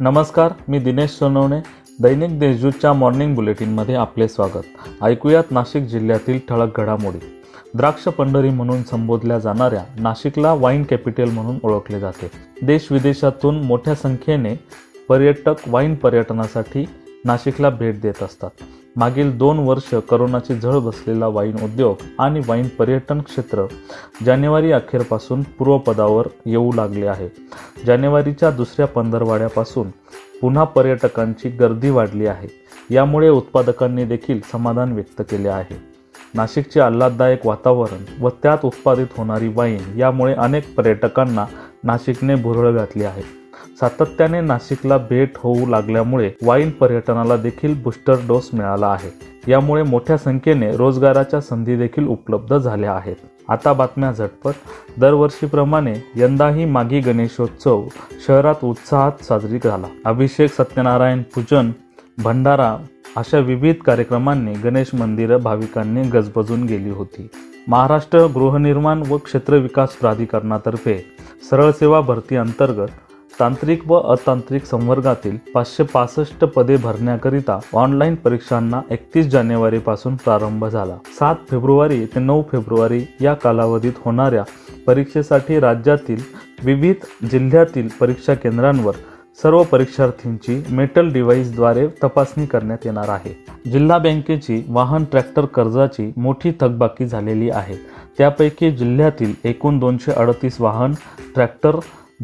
नमस्कार मी दिनेश सोनवणे. दैनिक देशजूतच्या मॉर्निंग बुलेटिनमध्ये आपले स्वागत. ऐकूयात नाशिक जिल्ह्यातील ठळक घडामोडी. द्राक्ष पंढरी म्हणून संबोधल्या जाणाऱ्या नाशिकला वाईन कॅपिटल म्हणून ओळखले जाते. देश विदेशातून मोठ्या संख्येने पर्यटक वाईन पर्यटनासाठी नाशिकला भेट देत असतात. मागील दोन वर्ष करोनाची झळ बसलेला वाईन उद्योग आणि वाईन पर्यटन क्षेत्र जानेवारी अखेरपासून पूर्वपदावर येऊ लागले आहे. जानेवारीच्या दुसऱ्या पंधरवाड्यापासून पुन्हा पर्यटकांची गर्दी वाढली आहे. यामुळे उत्पादकांनी देखील समाधान व्यक्त केले आहे. नाशिकचे आल्हाददायक वातावरण व त्यात उत्पादित होणारी वाईन यामुळे अनेक पर्यटकांना नाशिकने भुरळ घातली आहे. सातत्याने नाशिकला भेट होऊ लागल्यामुळे वाईन पर्यटनाला देखील बूस्टर डोस मिळाला आहे. यामुळे मोठ्या संख्येने रोजगाराच्या संधी देखील उपलब्ध झाल्या आहेत. आता बातम्या झटपट. दरवर्षीप्रमाणे यंदाही मागी गणेशोत्सव शहरात उत्साहात साजरी झाला. अभिषेक सत्यनारायण पूजन भंडारा अशा विविध कार्यक्रमांनी गणेश मंदिरं भाविकांनी गजबजून गेली होती. महाराष्ट्र गृहनिर्माण व क्षेत्र विकास प्राधिकरणातर्फे सरळ सेवा भरती अंतर्गत तांत्रिक व अतांत्रिक संवर्गातील पाचशे पासष्ट पदे भरण्याकरिता ऑनलाईन परीक्षांना एकतीस जानेवारीपासून प्रारंभ झाला. सात फेब्रुवारी ते नऊ फेब्रुवारी या कालावधीत होणाऱ्या परीक्षेसाठी राज्यातील विविध जिल्ह्यातील परीक्षा केंद्रांवर सर्व परीक्षार्थींची मेटल डिव्हाइसद्वारे तपासणी करण्यात येणार आहे. जिल्हा बँकेची वाहन ट्रॅक्टर कर्जाची मोठी थकबाकी झालेली आहे. त्यापैकी जिल्ह्यातील एकूण दोनशे अडतीस वाहन ट्रॅक्टर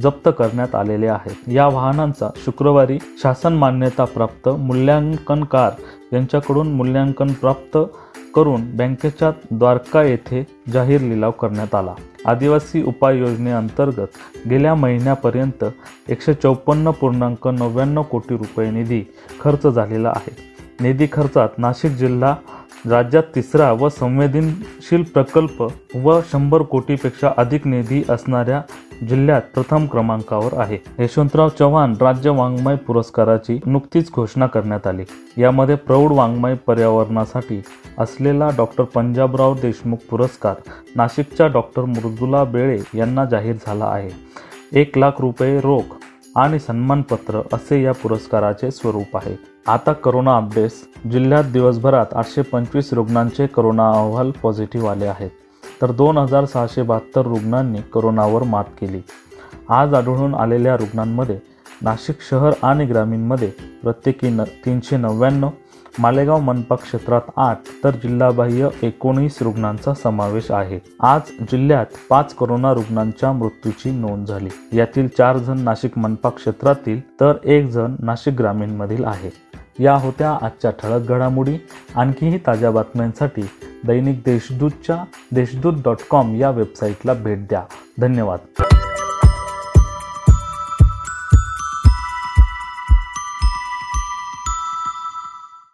जप्त करण्यात आलेले आहेत. या वाहनांचा शुक्रवारी शासन मान्यता प्राप्त मूल्यांकनकार यांच्याकडून मूल्यांकन प्राप्त करून बँकेच्या द्वारका येथे जाहीर लिलाव करण्यात आला. आदिवासी उपाययोजनेअंतर्गत गेल्या महिन्यापर्यंत एकशे चौपन्न पूर्णांक नव्याण्णव कोटी रुपये निधी खर्च झालेला आहे. निधी खर्चात नाशिक जिल्हा राज्यात तिसरा व संवेदनशील प्रकल्प व शंभर कोटीपेक्षा अधिक निधी असणाऱ्या जिल्ह्यात प्रथम क्रमांकावर आहे. यशवंतराव चव्हाण राज्य वाङ्मय पुरस्काराची नुकतीच घोषणा करण्यात आली. यामध्ये प्रौढ वाङ्मय पर्यावरणासाठी असलेला डॉक्टर पंजाबराव देशमुख पुरस्कार नाशिकच्या डॉक्टर मृदुला बेळे यांना जाहीर झाला आहे. एक लाख रुपये रोख आणि सन्मानपत्र असे या पुरस्काराचे स्वरूप आहे. आता करोना अपडेट्स. जिल्ह्यात दिवसभरात आठशे पंचवीस रुग्णांचे करोना अहवाल पॉझिटिव्ह आले आहेत. तर दोन हजार सहाशे बहात्तर रुग्णांनी करोनावर मात केली. आज आढळून आलेल्या रुग्णांमध्ये नाशिक शहर आणि ग्रामीणमध्ये प्रत्येकी न तीनशे नव्याण्णव मालेगाव मनपा क्षेत्रात आठ तर जिल्हाबाह्य एकोणीस रुग्णांचा समावेश आहे. आज जिल्ह्यात पाच कोरोना रुग्णांच्या मृत्यूची नोंद झाली. यातील चार जण नाशिक मनपा क्षेत्रातील तर एक जण नाशिक ग्रामीणमधील आहे. या होत्या आजच्या ठळक घडामोडी. आणखीही ताज्या बातम्यांसाठी दैनिक देशदूतच्या देशदूत डॉट कॉम या वेबसाईटला भेट द्या. धन्यवाद.